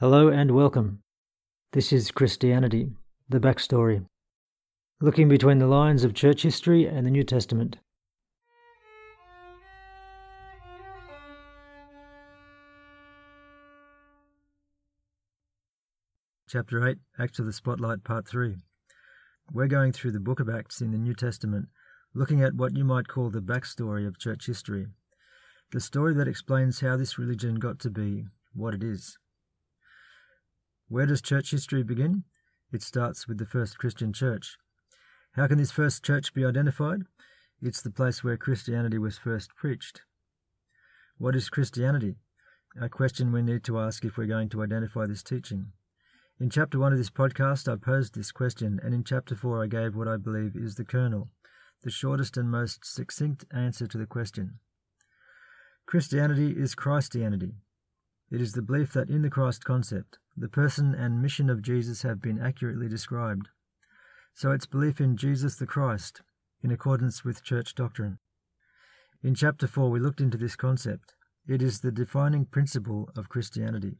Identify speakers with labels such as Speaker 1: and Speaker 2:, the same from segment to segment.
Speaker 1: Hello and welcome. This is Christianity, the backstory, looking between the lines of church history and the New Testament.
Speaker 2: Chapter 8, Acts of the Spotlight, Part 3. We're going through the book of Acts in the New Testament, looking at what you might call the backstory of church history, the story that explains how this religion got to be what it is. Where does church history begin? It starts with the first Christian church. How can this first church be identified? It's the place where Christianity was first preached. What is Christianity? A question we need to ask if we're going to identify this teaching. In chapter 1 of this podcast, I posed this question, and in chapter 4, I gave what I believe is the kernel, the shortest and most succinct answer to the question. Christianity is Christianity. It is the belief that in the Christ concept, the person and mission of Jesus have been accurately described. So it's belief in Jesus the Christ, in accordance with church doctrine. In chapter 4, we looked into this concept. It is the defining principle of Christianity,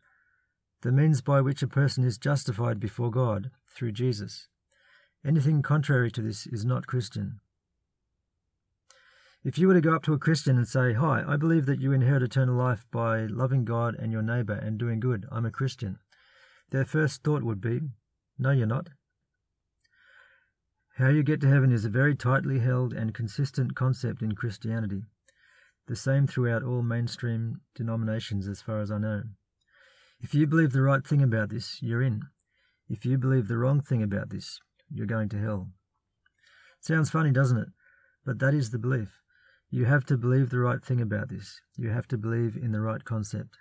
Speaker 2: the means by which a person is justified before God through Jesus. Anything contrary to this is not Christian. If you were to go up to a Christian and say, Hi, I believe that you inherit eternal life by loving God and your neighbor and doing good, I'm a Christian their first thought would be, No, you're not. How you get to heaven is a very tightly held and consistent concept in Christianity, the same throughout all mainstream denominations as far as I know. If you believe the right thing about this, you're in. If you believe the wrong thing about this, you're going to hell. Sounds funny, doesn't it? But that is the belief. You have to believe the right thing about this. You have to believe in the right concept.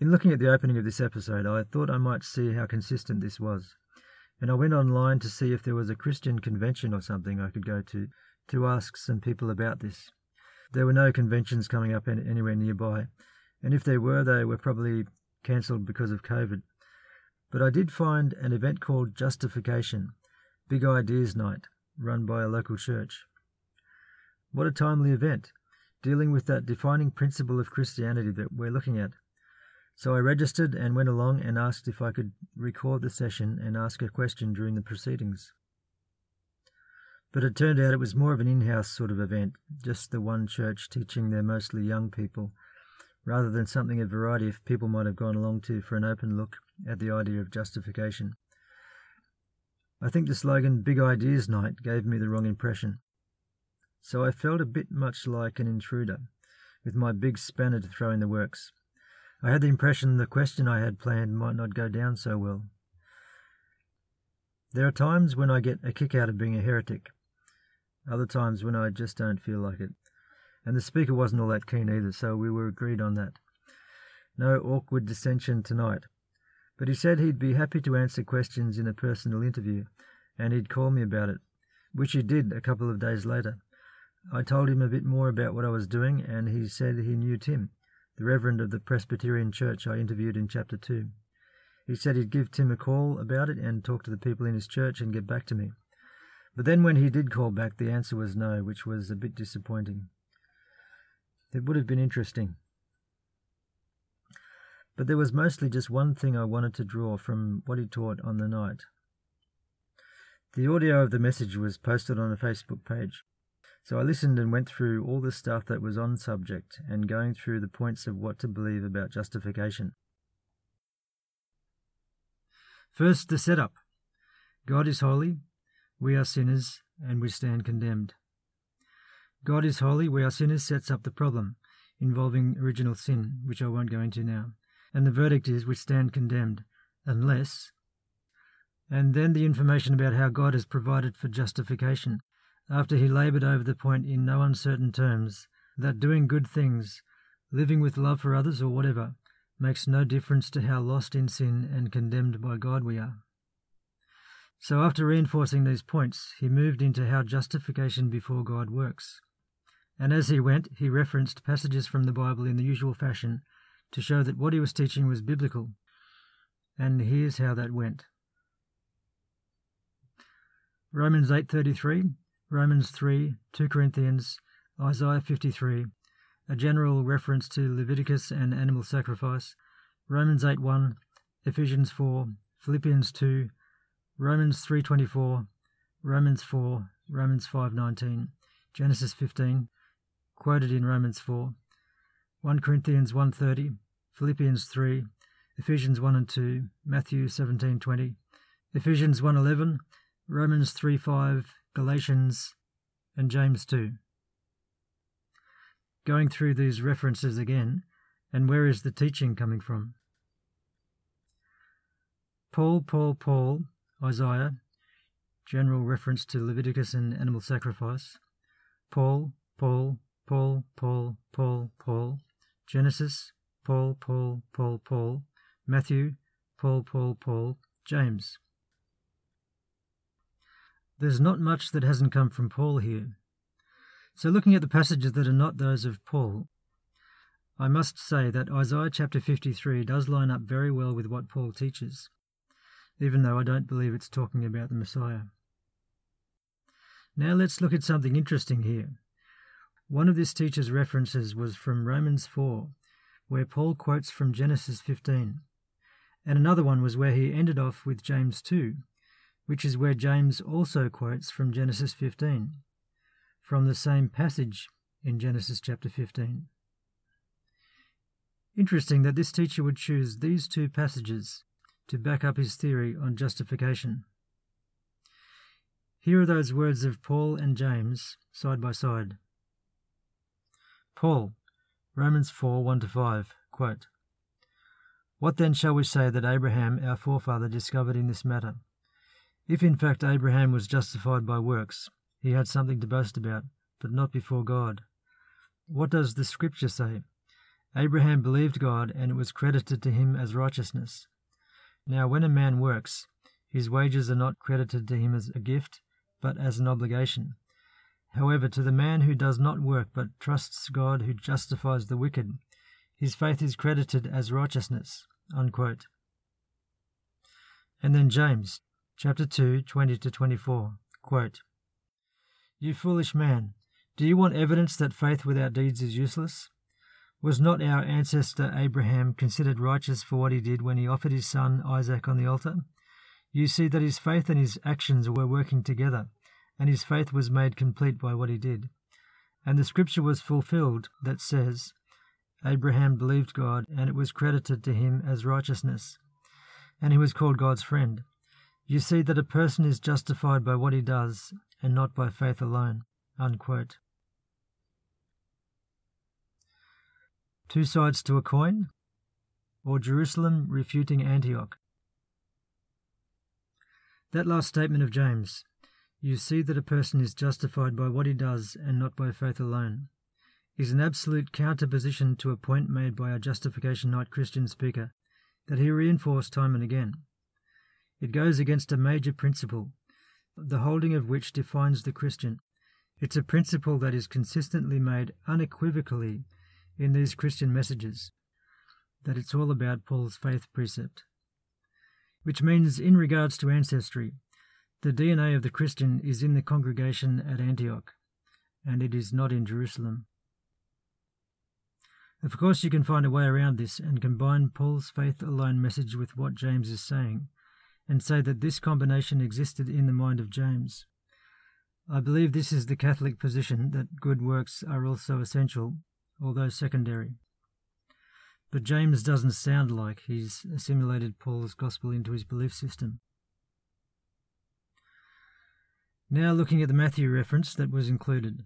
Speaker 2: In looking at the opening of this episode, I thought I might see how consistent this was, and I went online to see if there was a Christian convention or something I could go to to ask some people about this. There were no conventions coming up anywhere nearby, and if there were, they were probably cancelled because of COVID. But I did find an event called Justification, Big Ideas Night, run by a local church. What a timely event, dealing with that defining principle of Christianity that we're looking at so I registered and went along and asked if I could record the session and ask a question during the proceedings. But it turned out it was more of an in house sort of event, just the one church teaching their mostly young people, rather than something a variety of people might have gone along to for an open look at the idea of justification. I think the slogan Big Ideas Night gave me the wrong impression. So I felt a bit much like an intruder, with my big spanner to throw in the works. I had the impression the question I had planned might not go down so well. There are times when I get a kick out of being a heretic, other times when I just don't feel like it. And the speaker wasn't all that keen either, so we were agreed on that. No awkward dissension tonight. But he said he'd be happy to answer questions in a personal interview, and he'd call me about it, which he did a couple of days later. I told him a bit more about what I was doing, and he said he knew Tim the Reverend of the Presbyterian Church I interviewed in chapter 2. He said he'd give Tim a call about it and talk to the people in his church and get back to me. But then when he did call back, the answer was no, which was a bit disappointing. It would have been interesting. But there was mostly just one thing I wanted to draw from what he taught on the night. The audio of the message was posted on a Facebook page. So I listened and went through all the stuff that was on subject and going through the points of what to believe about justification. First, the setup God is holy, we are sinners, and we stand condemned. God is holy, we are sinners sets up the problem involving original sin, which I won't go into now. And the verdict is we stand condemned, unless. And then the information about how God has provided for justification after he laboured over the point in no uncertain terms that doing good things, living with love for others or whatever, makes no difference to how lost in sin and condemned by God we are. So, after reinforcing these points, he moved into how justification before God works. And as he went, he referenced passages from the Bible in the usual fashion to show that what he was teaching was biblical. And here's how that went. Romans 8:33 Romans 3, 2 Corinthians, Isaiah 53,
Speaker 1: a general reference to Leviticus and animal sacrifice, Romans 8 1, Ephesians 4, Philippians 2, Romans 3.24, Romans 4, Romans 5.19, Genesis 15, quoted in Romans 4, 1 Corinthians 1.30, Philippians 3, Ephesians 1 and 2, Matthew 17.20, Ephesians 1.11, Romans 3.5, Galatians, and James 2. Going through these references again, and where is the teaching coming from? Paul, Paul, Paul, Isaiah, general reference to Leviticus and animal sacrifice. Paul, Paul, Paul, Paul, Paul, Paul. Genesis, Paul, Paul, Paul, Paul. Matthew, Paul, Paul, Paul. James. There's not much that hasn't come from Paul here. So, looking at the passages that are not those of Paul, I must say that Isaiah chapter 53 does line up very well with what Paul teaches even though I don't believe it's talking about the Messiah. Now let's look at something interesting here. One of this teacher's references was from Romans 4, where Paul quotes from Genesis 15, and another one was where he ended off with James 2, which is where James also quotes from Genesis 15, from the same passage in Genesis chapter 15. Interesting that this teacher would choose these two passages to back up his theory on justification. Here are those words of Paul and James side by side. Paul, Romans 4 1 5, quote, What then shall we say that Abraham, our forefather, discovered in this matter? If in fact Abraham was justified by works, he had something to boast about, but not before God. What does the Scripture say? Abraham believed God, and it was credited to him as righteousness. Now, when a man works, his wages are not credited to him as a gift, but as an obligation. However, to the man who does not work but trusts God who justifies the wicked, his faith is credited as righteousness. Unquote. And then James, chapter 2, 20 to 24, quote, You foolish man, do you want evidence that faith without deeds is useless? Was not our ancestor Abraham considered righteous for what he did when he offered his son Isaac on the altar? You see that his faith and his actions were working together, and his faith was made complete by what he did. And the scripture was fulfilled that says, Abraham believed God, and it was credited to him as righteousness. And he was called God's friend. You see that a person is justified by what he does, and not by faith alone. Unquote. Two sides to a coin? Or Jerusalem refuting Antioch? That last statement of James, you see that a person is justified by what he does and not by faith alone, is an absolute counterposition to a point made by a Justification Night Christian speaker that he reinforced time and again. It goes against a major principle, the holding of which defines the Christian. It's a principle that is consistently made unequivocally in these Christian messages that it's all about Paul's faith precept, which means, in regards to ancestry, the DNA of the Christian is in the congregation at Antioch, and it is not in Jerusalem. Of course, you can find a way around this and combine Paul's faith alone message with what James is saying, and say that this combination existed in the mind of James. I believe this is the Catholic position that good works are also essential although secondary. But James doesn't sound like he's assimilated Paul's gospel into his belief system. Now, looking at the Matthew reference that was included.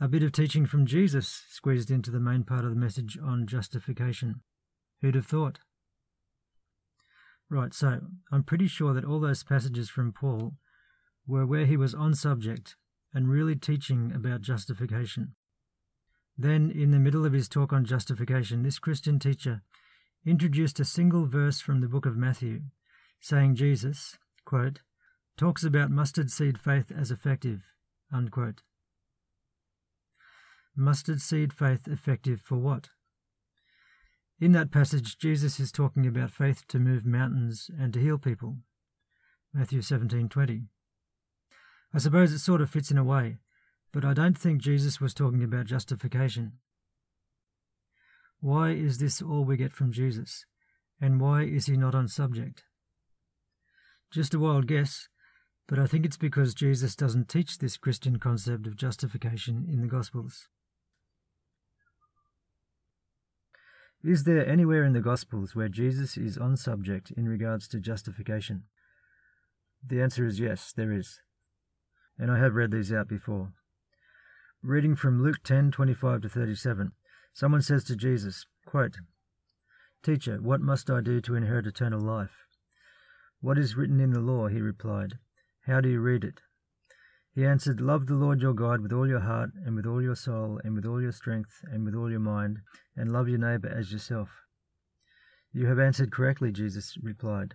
Speaker 1: A bit of teaching from Jesus squeezed into the main part of the message on justification. Who'd have thought? Right, so I'm pretty sure that all those passages from Paul were where he was on subject and really teaching about justification. Then, in the middle of his talk on justification, this Christian teacher introduced a single verse from the book of Matthew, saying Jesus, quote, talks about mustard seed faith as effective, unquote. Mustard seed faith effective for what? In that passage, Jesus is talking about faith to move mountains and to heal people. Matthew 17:20. I suppose it sort of fits in a way, but I don't think Jesus was talking about justification. Why is this all we get from Jesus? And why is he not on subject? Just a wild guess, but I think it's because Jesus doesn't teach this Christian concept of justification in the Gospels.
Speaker 2: Is there anywhere in the Gospels where Jesus is on subject in regards to justification? The answer is yes, there is. And I have read these out before. Reading from Luke 10 25 to 37, someone says to Jesus, quote, Teacher, what must I do to inherit eternal life? What is written in the law? He replied. How do you read it? He answered, Love the Lord your God with all your heart, and with all your soul, and with all your strength, and with all your mind, and love your neighbor as yourself. You have answered correctly, Jesus replied.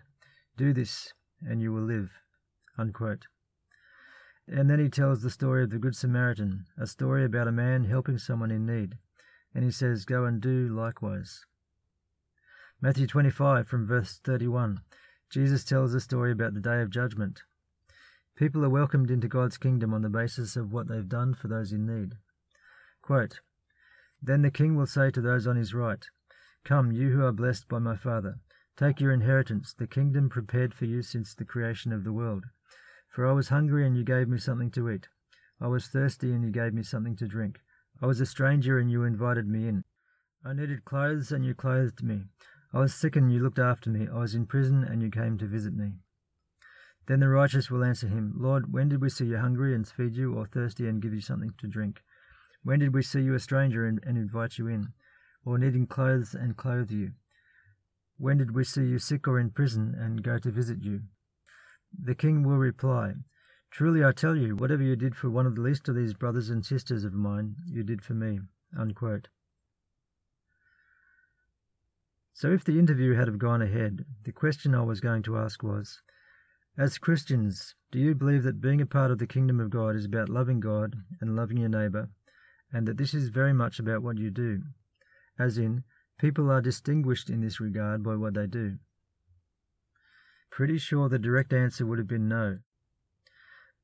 Speaker 2: Do this, and you will live. Unquote. And then he tells the story of the Good Samaritan, a story about a man helping someone in need. And he says, Go and do likewise. Matthew 25 from verse 31. Jesus tells a story about the day of judgment. People are welcomed into God's kingdom on the basis of what they've done for those in need. Quote, then the king will say to those on his right, Come, you who are blessed by my Father, take your inheritance, the kingdom prepared for you since the creation of the world. For I was hungry, and you gave me something to eat. I was thirsty, and you gave me something to drink. I was a stranger, and you invited me in. I needed clothes, and you clothed me. I was sick, and you looked after me. I was in prison, and you came to visit me. Then the righteous will answer him, Lord, when did we see you hungry and feed you, or thirsty and give you something to drink? When did we see you a stranger and, and invite you in, or needing clothes and clothe you? When did we see you sick or in prison and go to visit you? The king will reply, Truly I tell you, whatever you did for one of the least of these brothers and sisters of mine, you did for me. Unquote. So if the interview had have gone ahead, the question I was going to ask was, As Christians, do you believe that being a part of the kingdom of God is about loving God and loving your neighbour, and that this is very much about what you do? As in, people are distinguished in this regard by what they do. Pretty sure the direct answer would have been no.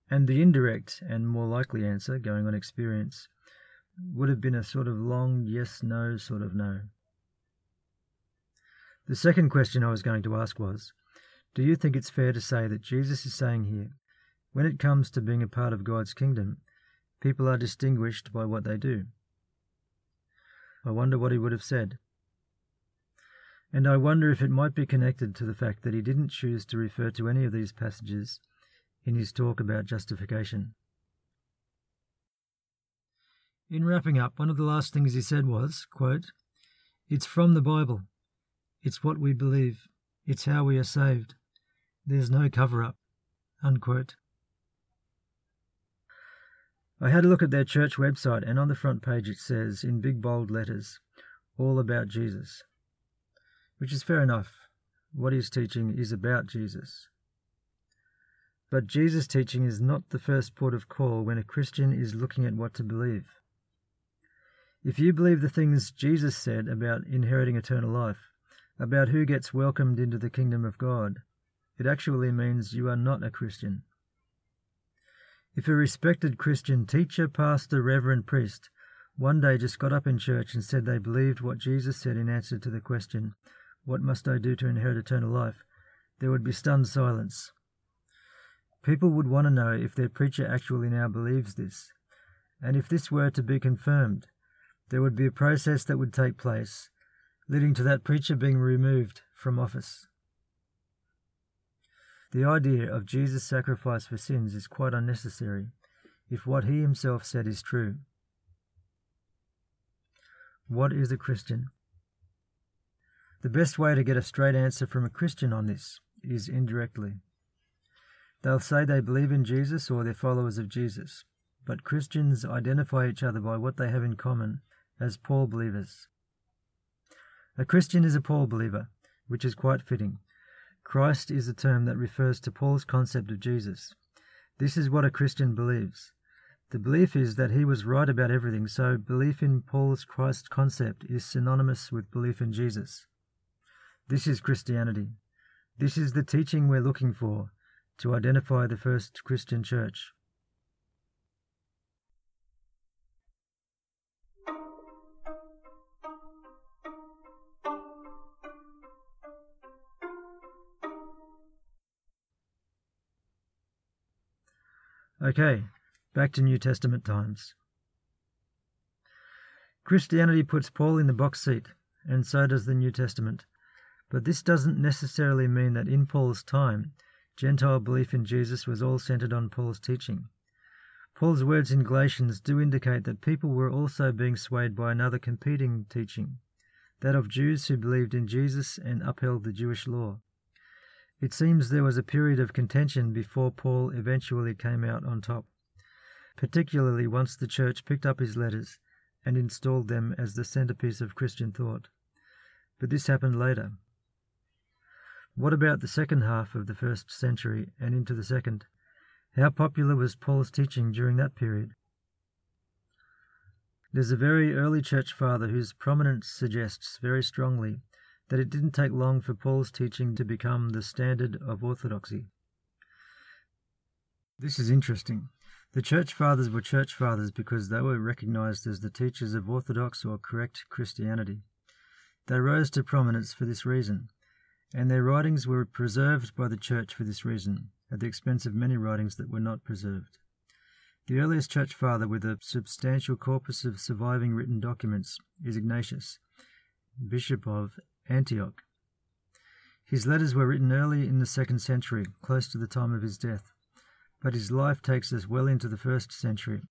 Speaker 2: And the indirect and more likely answer, going on experience, would have been a sort of long yes no sort of no. The second question I was going to ask was Do you think it's fair to say that Jesus is saying here, when it comes to being a part of God's kingdom, people are distinguished by what they do? I wonder what he would have said and I wonder if it might be connected to the fact that he didn't choose to refer to any of these passages in his talk about justification.
Speaker 1: In wrapping up, one of the last things he said was, quote, It's from the Bible. It's what we believe. It's how we are saved. There's no cover up. Unquote.
Speaker 2: I had a look at their church website, and on the front page it says, in big bold letters, All about Jesus which is fair enough. What he's teaching is about Jesus. But Jesus' teaching is not the first port of call when a Christian is looking at what to believe. If you believe the things Jesus said about inheriting eternal life, about who gets welcomed into the kingdom of God, it actually means you are not a Christian. If a respected Christian teacher, pastor, reverend, priest one day just got up in church and said they believed what Jesus said in answer to the question, what must I do to inherit eternal life? There would be stunned silence. People would want to know if their preacher actually now believes this. And if this were to be confirmed, there would be a process that would take place, leading to that preacher being removed from office. The idea of Jesus' sacrifice for sins is quite unnecessary if what he himself said is true. What is a Christian? The best way to get a straight answer from a Christian on this is indirectly. They'll say they believe in Jesus or they're followers of Jesus, but Christians identify each other by what they have in common as Paul believers. A Christian is a Paul believer, which is quite fitting. Christ is a term that refers to Paul's concept of Jesus. This is what a Christian believes. The belief is that he was right about everything, so belief in Paul's Christ concept is synonymous with belief in Jesus. This is Christianity. This is the teaching we're looking for to identify the first Christian church.
Speaker 1: Okay, back to New Testament times. Christianity puts Paul in the box seat, and so does the New Testament. But this doesn't necessarily mean that in Paul's time, Gentile belief in Jesus was all centered on Paul's teaching. Paul's words in Galatians do indicate that people were also being swayed by another competing teaching, that of Jews who believed in Jesus and upheld the Jewish law. It seems there was a period of contention before Paul eventually came out on top, particularly once the church picked up his letters and installed them as the centerpiece of Christian thought. But this happened later. What about the second half of the first century and into the second? How popular was Paul's teaching during that period? There's a very early church father whose prominence suggests very strongly that it didn't take long for Paul's teaching to become the standard of orthodoxy. This is interesting. The church fathers were church fathers because they were recognized as the teachers of orthodox or correct Christianity. They rose to prominence for this reason, and their writings were preserved by the church for this reason, at the expense of many writings that were not preserved. The earliest church father with a substantial corpus of surviving written documents is Ignatius, Bishop of Antioch. His letters were written early in the second century, close to the time of his death, but his life takes us well into the first century,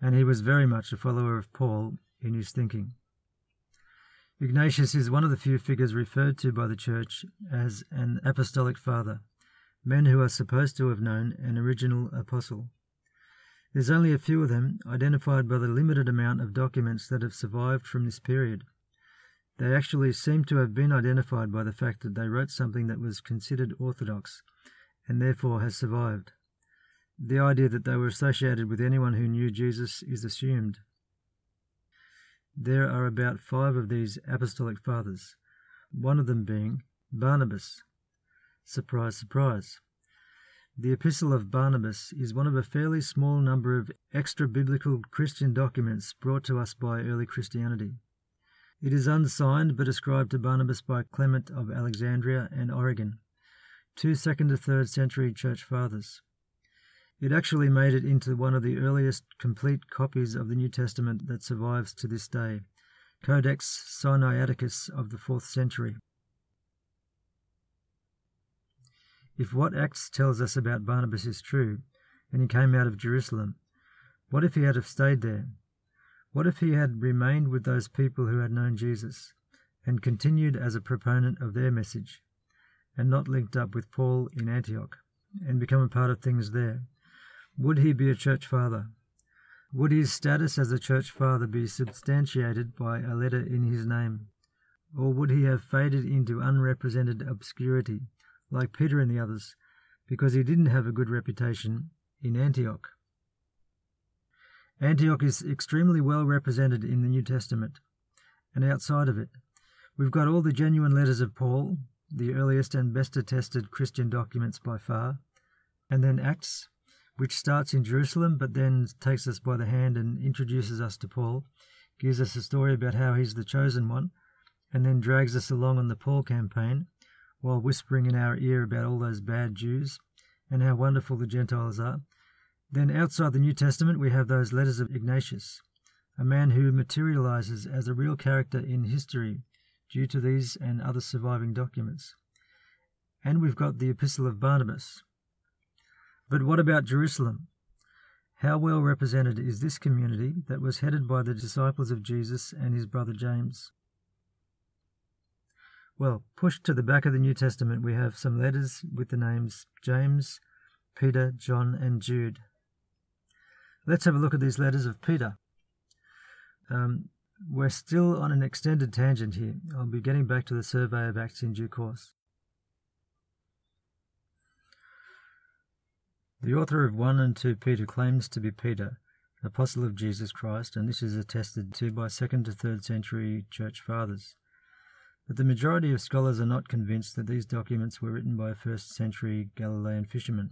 Speaker 1: and he was very much a follower of Paul in his thinking. Ignatius is one of the few figures referred to by the Church as an apostolic father, men who are supposed to have known an original apostle. There's only a few of them identified by the limited amount of documents that have survived from this period. They actually seem to have been identified by the fact that they wrote something that was considered orthodox and therefore has survived. The idea that they were associated with anyone who knew Jesus is assumed. There are about five of these apostolic fathers, one of them being Barnabas. Surprise, surprise. The Epistle of Barnabas is one of a fairly small number of extra biblical Christian documents brought to us by early Christianity. It is unsigned but ascribed to Barnabas by Clement of Alexandria and Origen, two second to third century church fathers. It actually made it into one of the earliest complete copies of the New Testament that survives to this day, Codex Sinaiticus of the fourth century. If what Acts tells us about Barnabas is true, and he came out of Jerusalem, what if he had have stayed there? What if he had remained with those people who had known Jesus and continued as a proponent of their message and not linked up with Paul in Antioch and become a part of things there? Would he be a church father? Would his status as a church father be substantiated by a letter in his name? Or would he have faded into unrepresented obscurity, like Peter and the others, because he didn't have a good reputation in Antioch? Antioch is extremely well represented in the New Testament and outside of it. We've got all the genuine letters of Paul, the earliest and best attested Christian documents by far, and then Acts, which starts in Jerusalem but then takes us by the hand and introduces us to Paul, gives us a story about how he's the chosen one, and then drags us along on the Paul campaign while whispering in our ear about all those bad Jews and how wonderful the Gentiles are, then outside the New Testament, we have those letters of Ignatius, a man who materializes as a real character in history due to these and other surviving documents. And we've got the Epistle of Barnabas. But what about Jerusalem? How well represented is this community that was headed by the disciples of Jesus and his brother James? Well, pushed to the back of the New Testament, we have some letters with the names James, Peter, John, and Jude. Let's have a look at these letters of Peter. Um, we're still on an extended tangent here. I'll be getting back to the survey of Acts in due course. The author of 1 and 2 Peter claims to be Peter, apostle of Jesus Christ, and this is attested to by 2nd to 3rd century church fathers. But the majority of scholars are not convinced that these documents were written by 1st century Galilean fishermen.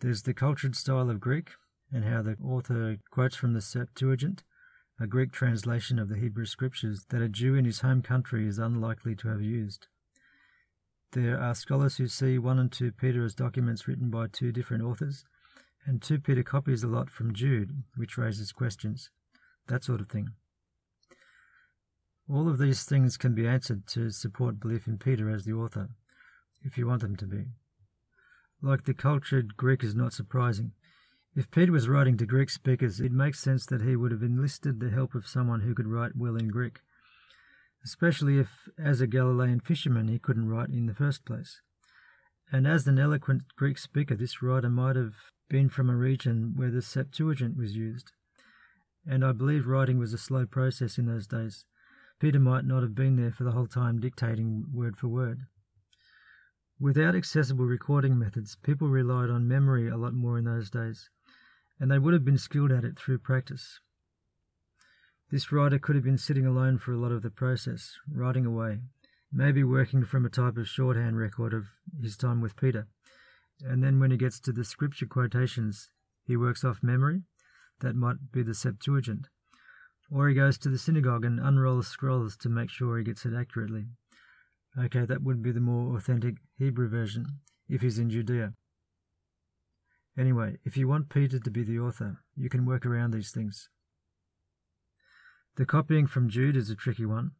Speaker 1: There's the cultured style of Greek, and how the author quotes from the Septuagint, a Greek translation of the Hebrew Scriptures that a Jew in his home country is unlikely to have used. There are scholars who see 1 and 2 Peter as documents written by two different authors, and 2 Peter copies a lot from Jude, which raises questions, that sort of thing. All of these things can be answered to support belief in Peter as the author, if you want them to be. Like the cultured Greek is not surprising. If Peter was writing to Greek speakers, it makes sense that he would have enlisted the help of someone who could write well in Greek, especially if, as a Galilean fisherman, he couldn't write in the first place. And as an eloquent Greek speaker, this writer might have been from a region where the Septuagint was used. And I believe writing was a slow process in those days. Peter might not have been there for the whole time dictating word for word. Without accessible recording methods, people relied on memory a lot more in those days, and they would have been skilled at it through practice. This writer could have been sitting alone for a lot of the process, writing away, maybe working from a type of shorthand record of his time with Peter. And then when he gets to the scripture quotations, he works off memory. That might be the Septuagint. Or he goes to the synagogue and unrolls scrolls to make sure he gets it accurately. Okay, that would be the more authentic Hebrew version, if he's in Judea. Anyway, if you want Peter to be the author, you can work around these things. The copying from Jude is a tricky one,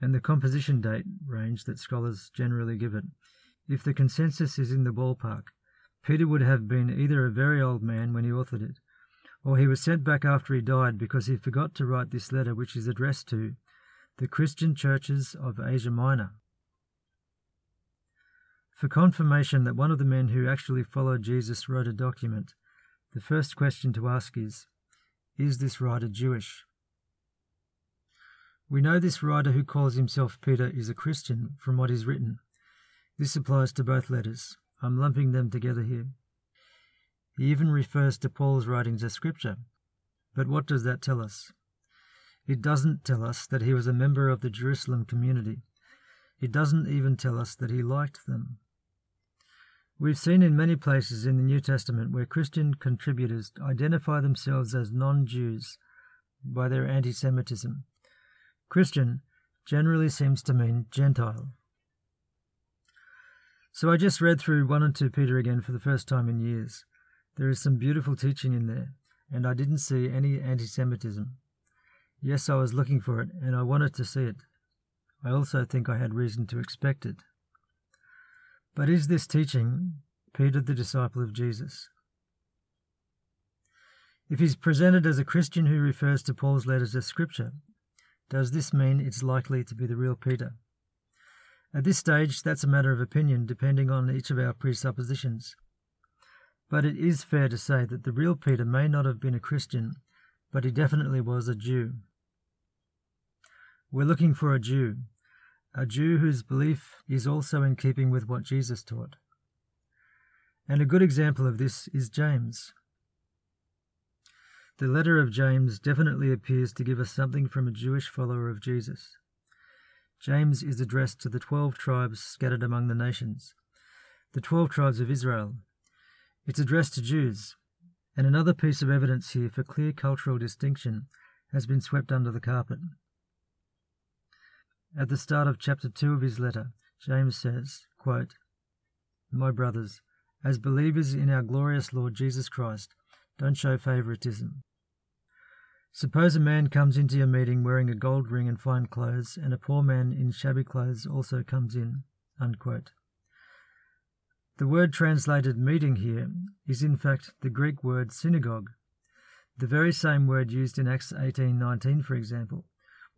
Speaker 1: and the composition date range that scholars generally give it. If the consensus is in the ballpark, Peter would have been either a very old man when he authored it, or he was sent back after he died because he forgot to write this letter, which is addressed to the Christian churches of Asia Minor. For confirmation that one of the men who actually followed Jesus wrote a document, the first question to ask is Is this writer Jewish? We know this writer who calls himself Peter is a Christian from what is written. This applies to both letters. I'm lumping them together here. He even refers to Paul's writings as scripture. But what does that tell us? It doesn't tell us that he was a member of the Jerusalem community. It doesn't even tell us that he liked them. We've seen in many places in the New Testament where Christian contributors identify themselves as non Jews by their anti Semitism. Christian generally seems to mean Gentile. So I just read through 1 and 2 Peter again for the first time in years. There is some beautiful teaching in there, and I didn't see any anti Semitism. Yes, I was looking for it, and I wanted to see it. I also think I had reason to expect it. But is this teaching Peter, the disciple of Jesus? If he's presented as a Christian who refers to Paul's letters as scripture, does this mean it's likely to be the real Peter? At this stage, that's a matter of opinion depending on each of our presuppositions. But it is fair to say that the real Peter may not have been a Christian, but he definitely was a Jew. We're looking for a Jew, a Jew whose belief is also in keeping with what Jesus taught. And a good example of this is James. The letter of James definitely appears to give us something from a Jewish follower of Jesus. James is addressed to the twelve tribes scattered among the nations, the twelve tribes of Israel, it's addressed to Jews, and another piece of evidence here for clear cultural distinction has been swept under the carpet. At the start of chapter 2 of his letter, James says, quote, My brothers, as believers in our glorious Lord Jesus Christ, don't show favoritism. Suppose a man comes into your meeting wearing a gold ring and fine clothes, and a poor man in shabby clothes also comes in. Unquote. The word translated meeting here is in fact the Greek word synagogue, the very same word used in Acts 18:19 for example,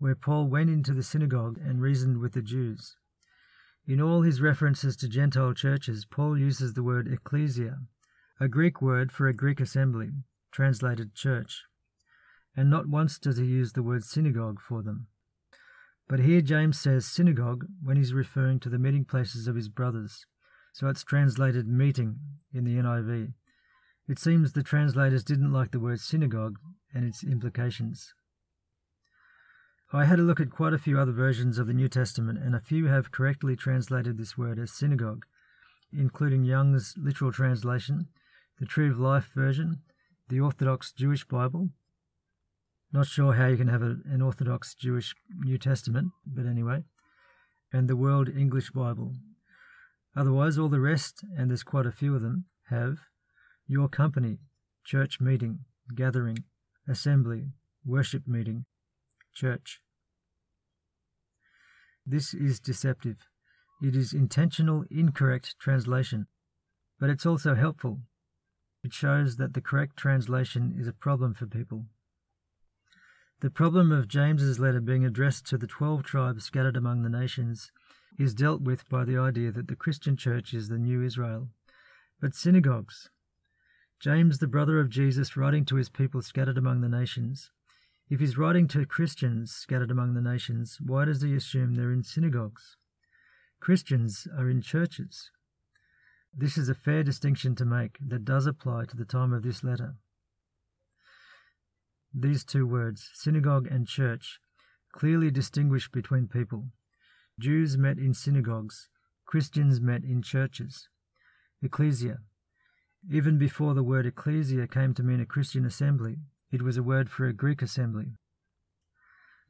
Speaker 1: where Paul went into the synagogue and reasoned with the Jews. In all his references to Gentile churches, Paul uses the word ecclesia, a Greek word for a Greek assembly, translated church, and not once does he use the word synagogue for them. But here James says synagogue when he's referring to the meeting places of his brothers, so it's translated meeting in the NIV. It seems the translators didn't like the word synagogue and its implications. I had a look at quite a few other versions of the New Testament, and a few have correctly translated this word as synagogue, including Young's literal translation, the Tree of Life version, the Orthodox Jewish Bible. Not sure how you can have a, an Orthodox Jewish New Testament, but anyway, and the World English Bible, Otherwise, all the rest, and there's quite a few of them, have your company, church meeting, gathering, assembly, worship meeting, church. This is deceptive. It is intentional, incorrect translation, but it's also helpful. It shows that the correct translation is a problem for people. The problem of James's letter being addressed to the 12 tribes scattered among the nations is dealt with by the idea that the Christian church is the new Israel. But synagogues, James, the brother of Jesus, writing to his people scattered among the nations, if he's writing to Christians scattered among the nations, why does he assume they're in synagogues? Christians are in churches. This is a fair distinction to make that does apply to the time of this letter. These two words, synagogue and church, clearly distinguish between people. Jews met in synagogues, Christians met in churches. Ecclesia. Even before the word ecclesia came to mean a Christian assembly, it was a word for a Greek assembly.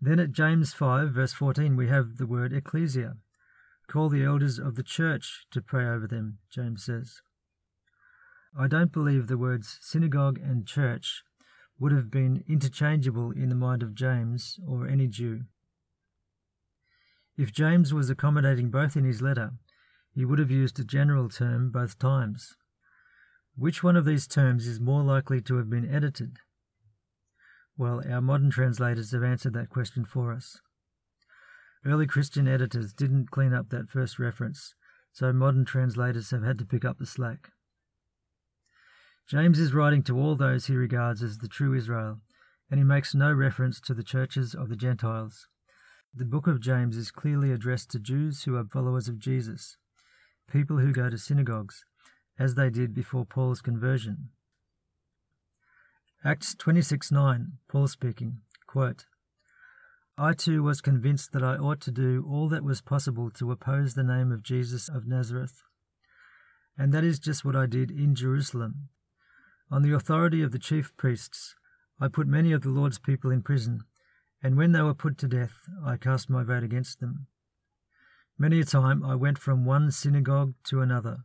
Speaker 1: Then at James 5, verse 14, we have the word ecclesia. Call the elders of the church to pray over them, James says. I don't believe the words synagogue and church would have been interchangeable in the mind of James or any Jew. If James was accommodating both in his letter, he would have used a general term both times. Which one of these terms is more likely to have been edited? Well, our modern translators have answered that question for us. Early Christian editors didn't clean up that first reference, so modern translators have had to pick up the slack. James is writing to all those he regards as the true Israel, and he makes no reference to the churches of the Gentiles. The book of James is clearly addressed to Jews who are followers of Jesus, people who go to synagogues, as they did before Paul's conversion. Acts 26:9, Paul speaking, quote, I too was convinced that I ought to do all that was possible to oppose the name of Jesus of Nazareth. And that is just what I did in Jerusalem on the authority of the chief priests, I put many of the Lord's people in prison, and when they were put to death, I cast my vote against them. Many a time I went from one synagogue to another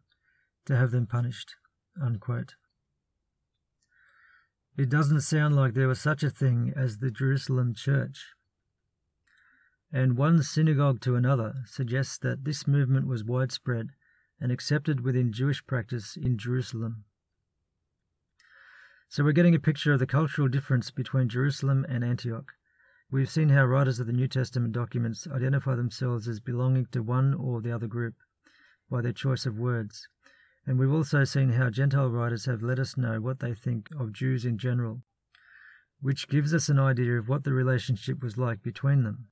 Speaker 1: to have them punished. Unquote. It doesn't sound like there was such a thing as the Jerusalem church. And one synagogue to another suggests that this movement was widespread and accepted within Jewish practice in Jerusalem. So we're getting a picture of the cultural difference between Jerusalem and Antioch. We've seen how writers of the New Testament documents identify themselves as belonging to one or the other group by their choice of words. And we've also seen how Gentile writers have let us know what they think of Jews in general, which gives us an idea of what the relationship was like between them.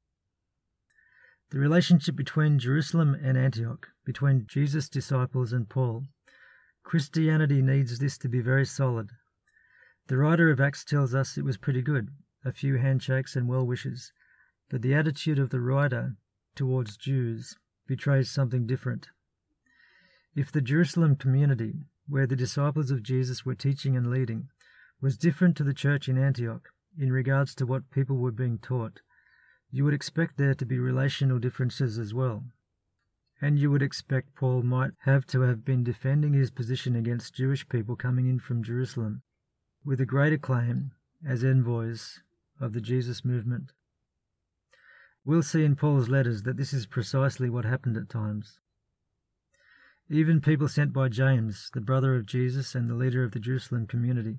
Speaker 1: The relationship between Jerusalem and Antioch, between Jesus' disciples and Paul, Christianity needs this to be very solid the writer of Acts tells us it was pretty good, a few handshakes and well wishes, but the attitude of the writer towards Jews betrays something different. If the Jerusalem community, where the disciples of Jesus were teaching and leading, was different to the church in Antioch in regards to what people were being taught, you would expect there to be relational differences as well. And you would expect Paul might have to have been defending his position against Jewish people coming in from Jerusalem with a great acclaim as envoys of the Jesus movement. We'll see in Paul's letters that this is precisely what happened at times. Even people sent by James, the brother of Jesus and the leader of the Jerusalem community,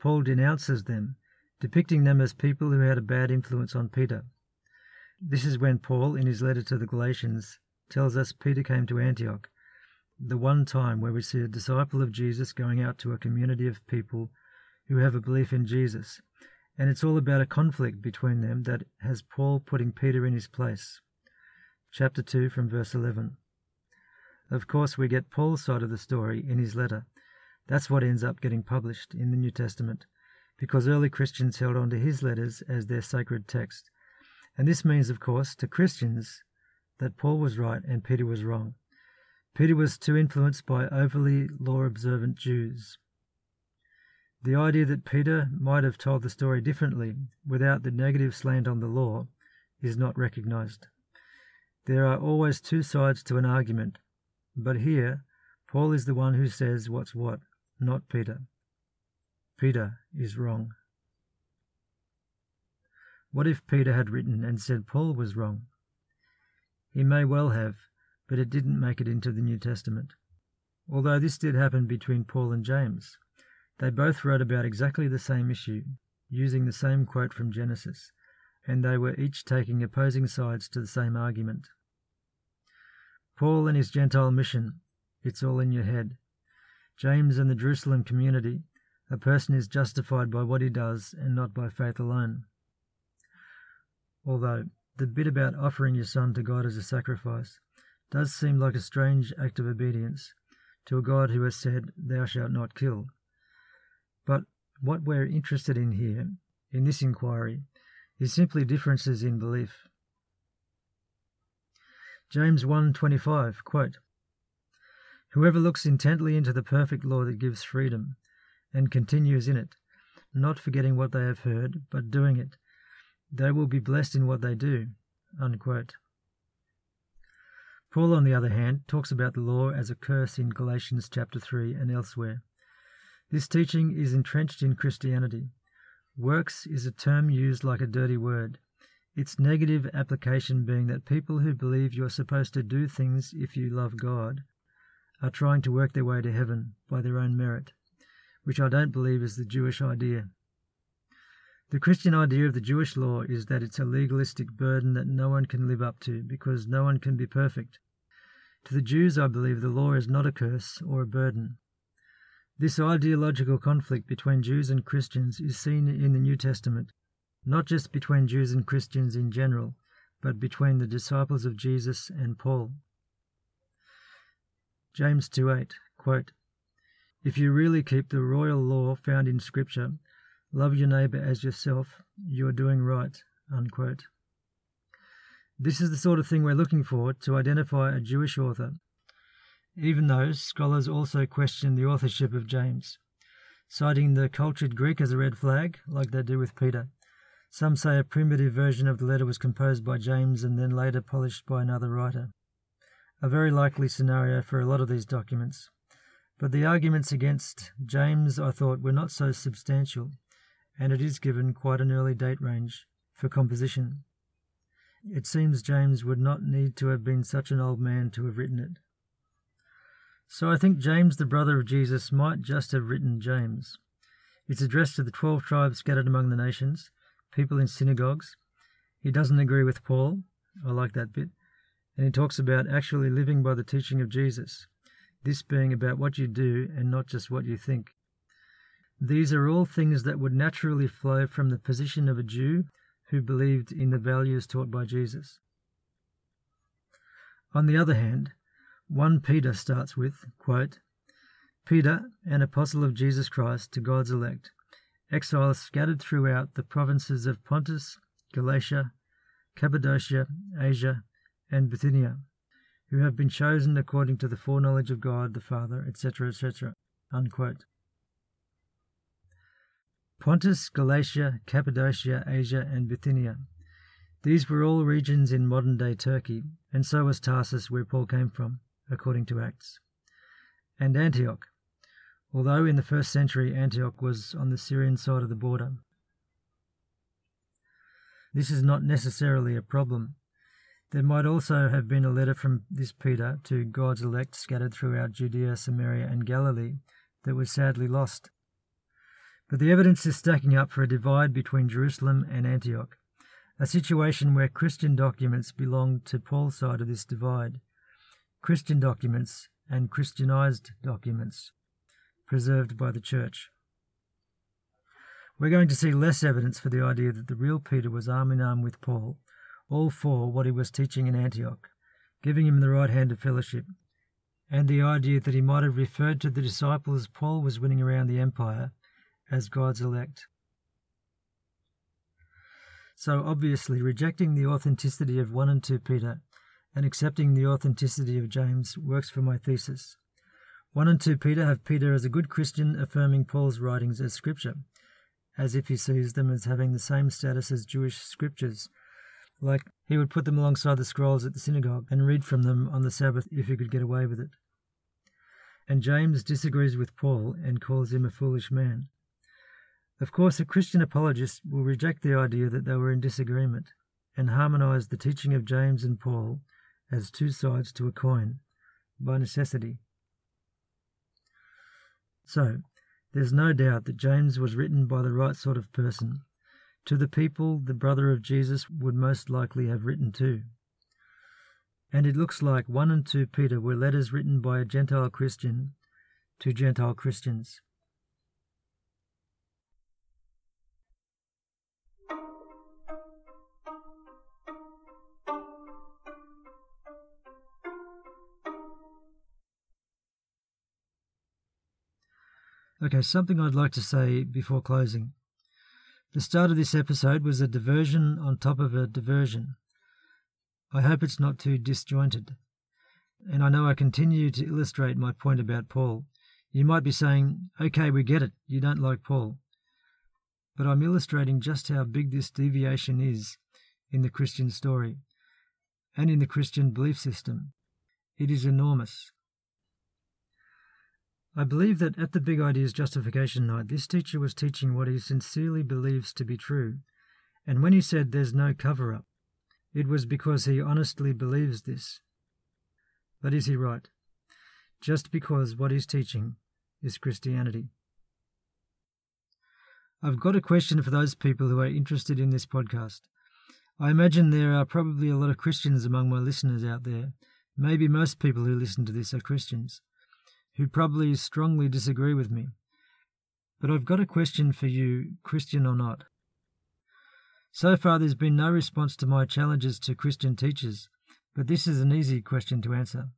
Speaker 1: Paul denounces them, depicting them as people who had a bad influence on Peter. This is when Paul, in his letter to the Galatians, tells us Peter came to Antioch, the one time where we see a disciple of Jesus going out to a community of people who have a belief in Jesus. And it's all about a conflict between them that has Paul putting Peter in his place. Chapter 2 from verse 11. Of course, we get Paul's side of the story in his letter. That's what ends up getting published in the New Testament, because early Christians held on to his letters as their sacred text. And this means, of course, to Christians that Paul was right and Peter was wrong. Peter was too influenced by overly law observant Jews. The idea that Peter might have told the story differently without the negative slant on the law is not recognized. There are always two sides to an argument, but here Paul is the one who says what's what, not Peter. Peter is wrong. What if Peter had written and said Paul was wrong? He may well have, but it didn't make it into the New Testament. Although this did happen between Paul and James. They both wrote about exactly the same issue, using the same quote from Genesis, and they were each taking opposing sides to the same argument. Paul and his Gentile mission, it's all in your head. James and the Jerusalem community, a person is justified by what he does and not by faith alone. Although the bit about offering your son to God as a sacrifice does seem like a strange act of obedience to a God who has said, Thou shalt not kill. But what we're interested in here, in this inquiry, is simply differences in belief. James 1:25 quote Whoever looks intently into the perfect law that gives freedom and continues in it, not forgetting what they have heard, but doing it, they will be blessed in what they do. Unquote. Paul, on the other hand, talks about the law as a curse in Galatians chapter 3 and elsewhere. This teaching is entrenched in Christianity. Works is a term used like a dirty word. Its negative application being that people who believe you're supposed to do things if you love God are trying to work their way to heaven by their own merit, which I don't believe is the Jewish idea. The Christian idea of the Jewish law is that it's a legalistic burden that no one can live up to because no one can be perfect. To the Jews, I believe the law is not a curse or a burden. This ideological conflict between Jews and Christians is seen in the New Testament, not just between Jews and Christians in general, but between the disciples of Jesus and Paul. James 2:8 quote, If you really keep the royal law found in Scripture, love your neighbour as yourself, you are doing right. Unquote. This is the sort of thing we're looking for to identify a Jewish author even though scholars also question the authorship of James, citing the cultured Greek as a red flag, like they do with Peter. Some say a primitive version of the letter was composed by James and then later polished by another writer. A very likely scenario for a lot of these documents. But the arguments against James, I thought, were not so substantial, and it is given quite an early date range for composition. It seems James would not need to have been such an old man to have written it. So I think James, the brother of Jesus, might just have written James. It's addressed to the twelve tribes scattered among the nations, people in synagogues. He doesn't agree with Paul. I like that bit. And he talks about actually living by the teaching of Jesus, this being about what you do and not just what you think. These are all things that would naturally flow from the position of a Jew who believed in the values taught by Jesus. On the other hand, 1 Peter starts with, quote, Peter, an apostle of Jesus Christ to God's elect, exiles scattered throughout the provinces of Pontus, Galatia, Cappadocia, Asia, and Bithynia, who have been chosen according to the foreknowledge of God the Father, etc., etc. Unquote. Pontus, Galatia, Cappadocia, Asia, and Bithynia. These were all regions in modern day Turkey, and so was Tarsus, where Paul came from according to Acts. And Antioch, although in the first century Antioch was on the Syrian side of the border. This is not necessarily a problem. There might also have been a letter from this Peter to God's elect scattered throughout Judea, Samaria, and Galilee that was sadly lost. But the evidence is stacking up for a divide between Jerusalem and Antioch, a situation where Christian documents belong to Paul's side of this divide, Christian documents and Christianized documents preserved by the Church. We're going to see less evidence for the idea that the real Peter was arm in arm with Paul, all for what he was teaching in Antioch, giving him the right hand of fellowship, and the idea that he might have referred to the disciples Paul was winning around the empire as God's elect. So, obviously, rejecting the authenticity of 1 and 2 Peter and accepting the authenticity of James works for my thesis. 1 and 2 Peter have Peter as a good Christian affirming Paul's writings as scripture, as if he sees them as having the same status as Jewish scriptures, like he would put them alongside the scrolls at the synagogue and read from them on the Sabbath if he could get away with it. And James disagrees with Paul and calls him a foolish man. Of course, a Christian apologist will reject the idea that they were in disagreement and harmonize the teaching of James and Paul as two sides to a coin by necessity. So, there's no doubt that James was written by the right sort of person, to the people the brother of Jesus would most likely have written to. And it looks like 1 and 2 Peter were letters written by a Gentile Christian to Gentile Christians. Okay, something I'd like to say before closing. The start of this episode was a diversion on top of a diversion. I hope it's not too disjointed. And I know I continue to illustrate my point about Paul. You might be saying, okay, we get it, you don't like Paul. But I'm illustrating just how big this deviation is in the Christian story and in the Christian belief system. It is enormous. I believe that at the Big Ideas Justification Night, this teacher was teaching what he sincerely believes to be true. And when he said there's no cover up, it was because he honestly believes this. But is he right? Just because what he's teaching is Christianity. I've got a question for those people who are interested in this podcast. I imagine there are probably a lot of Christians among my listeners out there. Maybe most people who listen to this are Christians who probably strongly disagree with me. But I've got a question for you, Christian or not. So far, there's been no response to my challenges to Christian teachers, but this is an easy question to answer.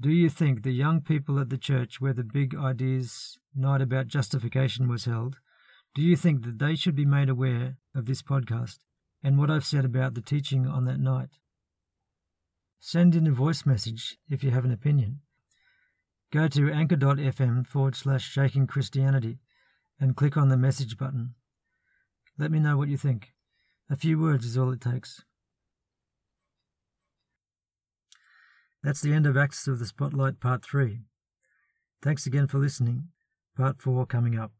Speaker 1: Do you think the young people at the church where the big ideas night about justification was held, do you think that they should be made aware of this podcast and what I've said about the teaching on that night? Send in a voice message if you have an opinion. Go to anchor.fm forward slash shaking Christianity and click on the message button. Let me know what you think. A few words is all it takes. That's the end of Acts of the Spotlight Part 3. Thanks again for listening. Part 4 coming up.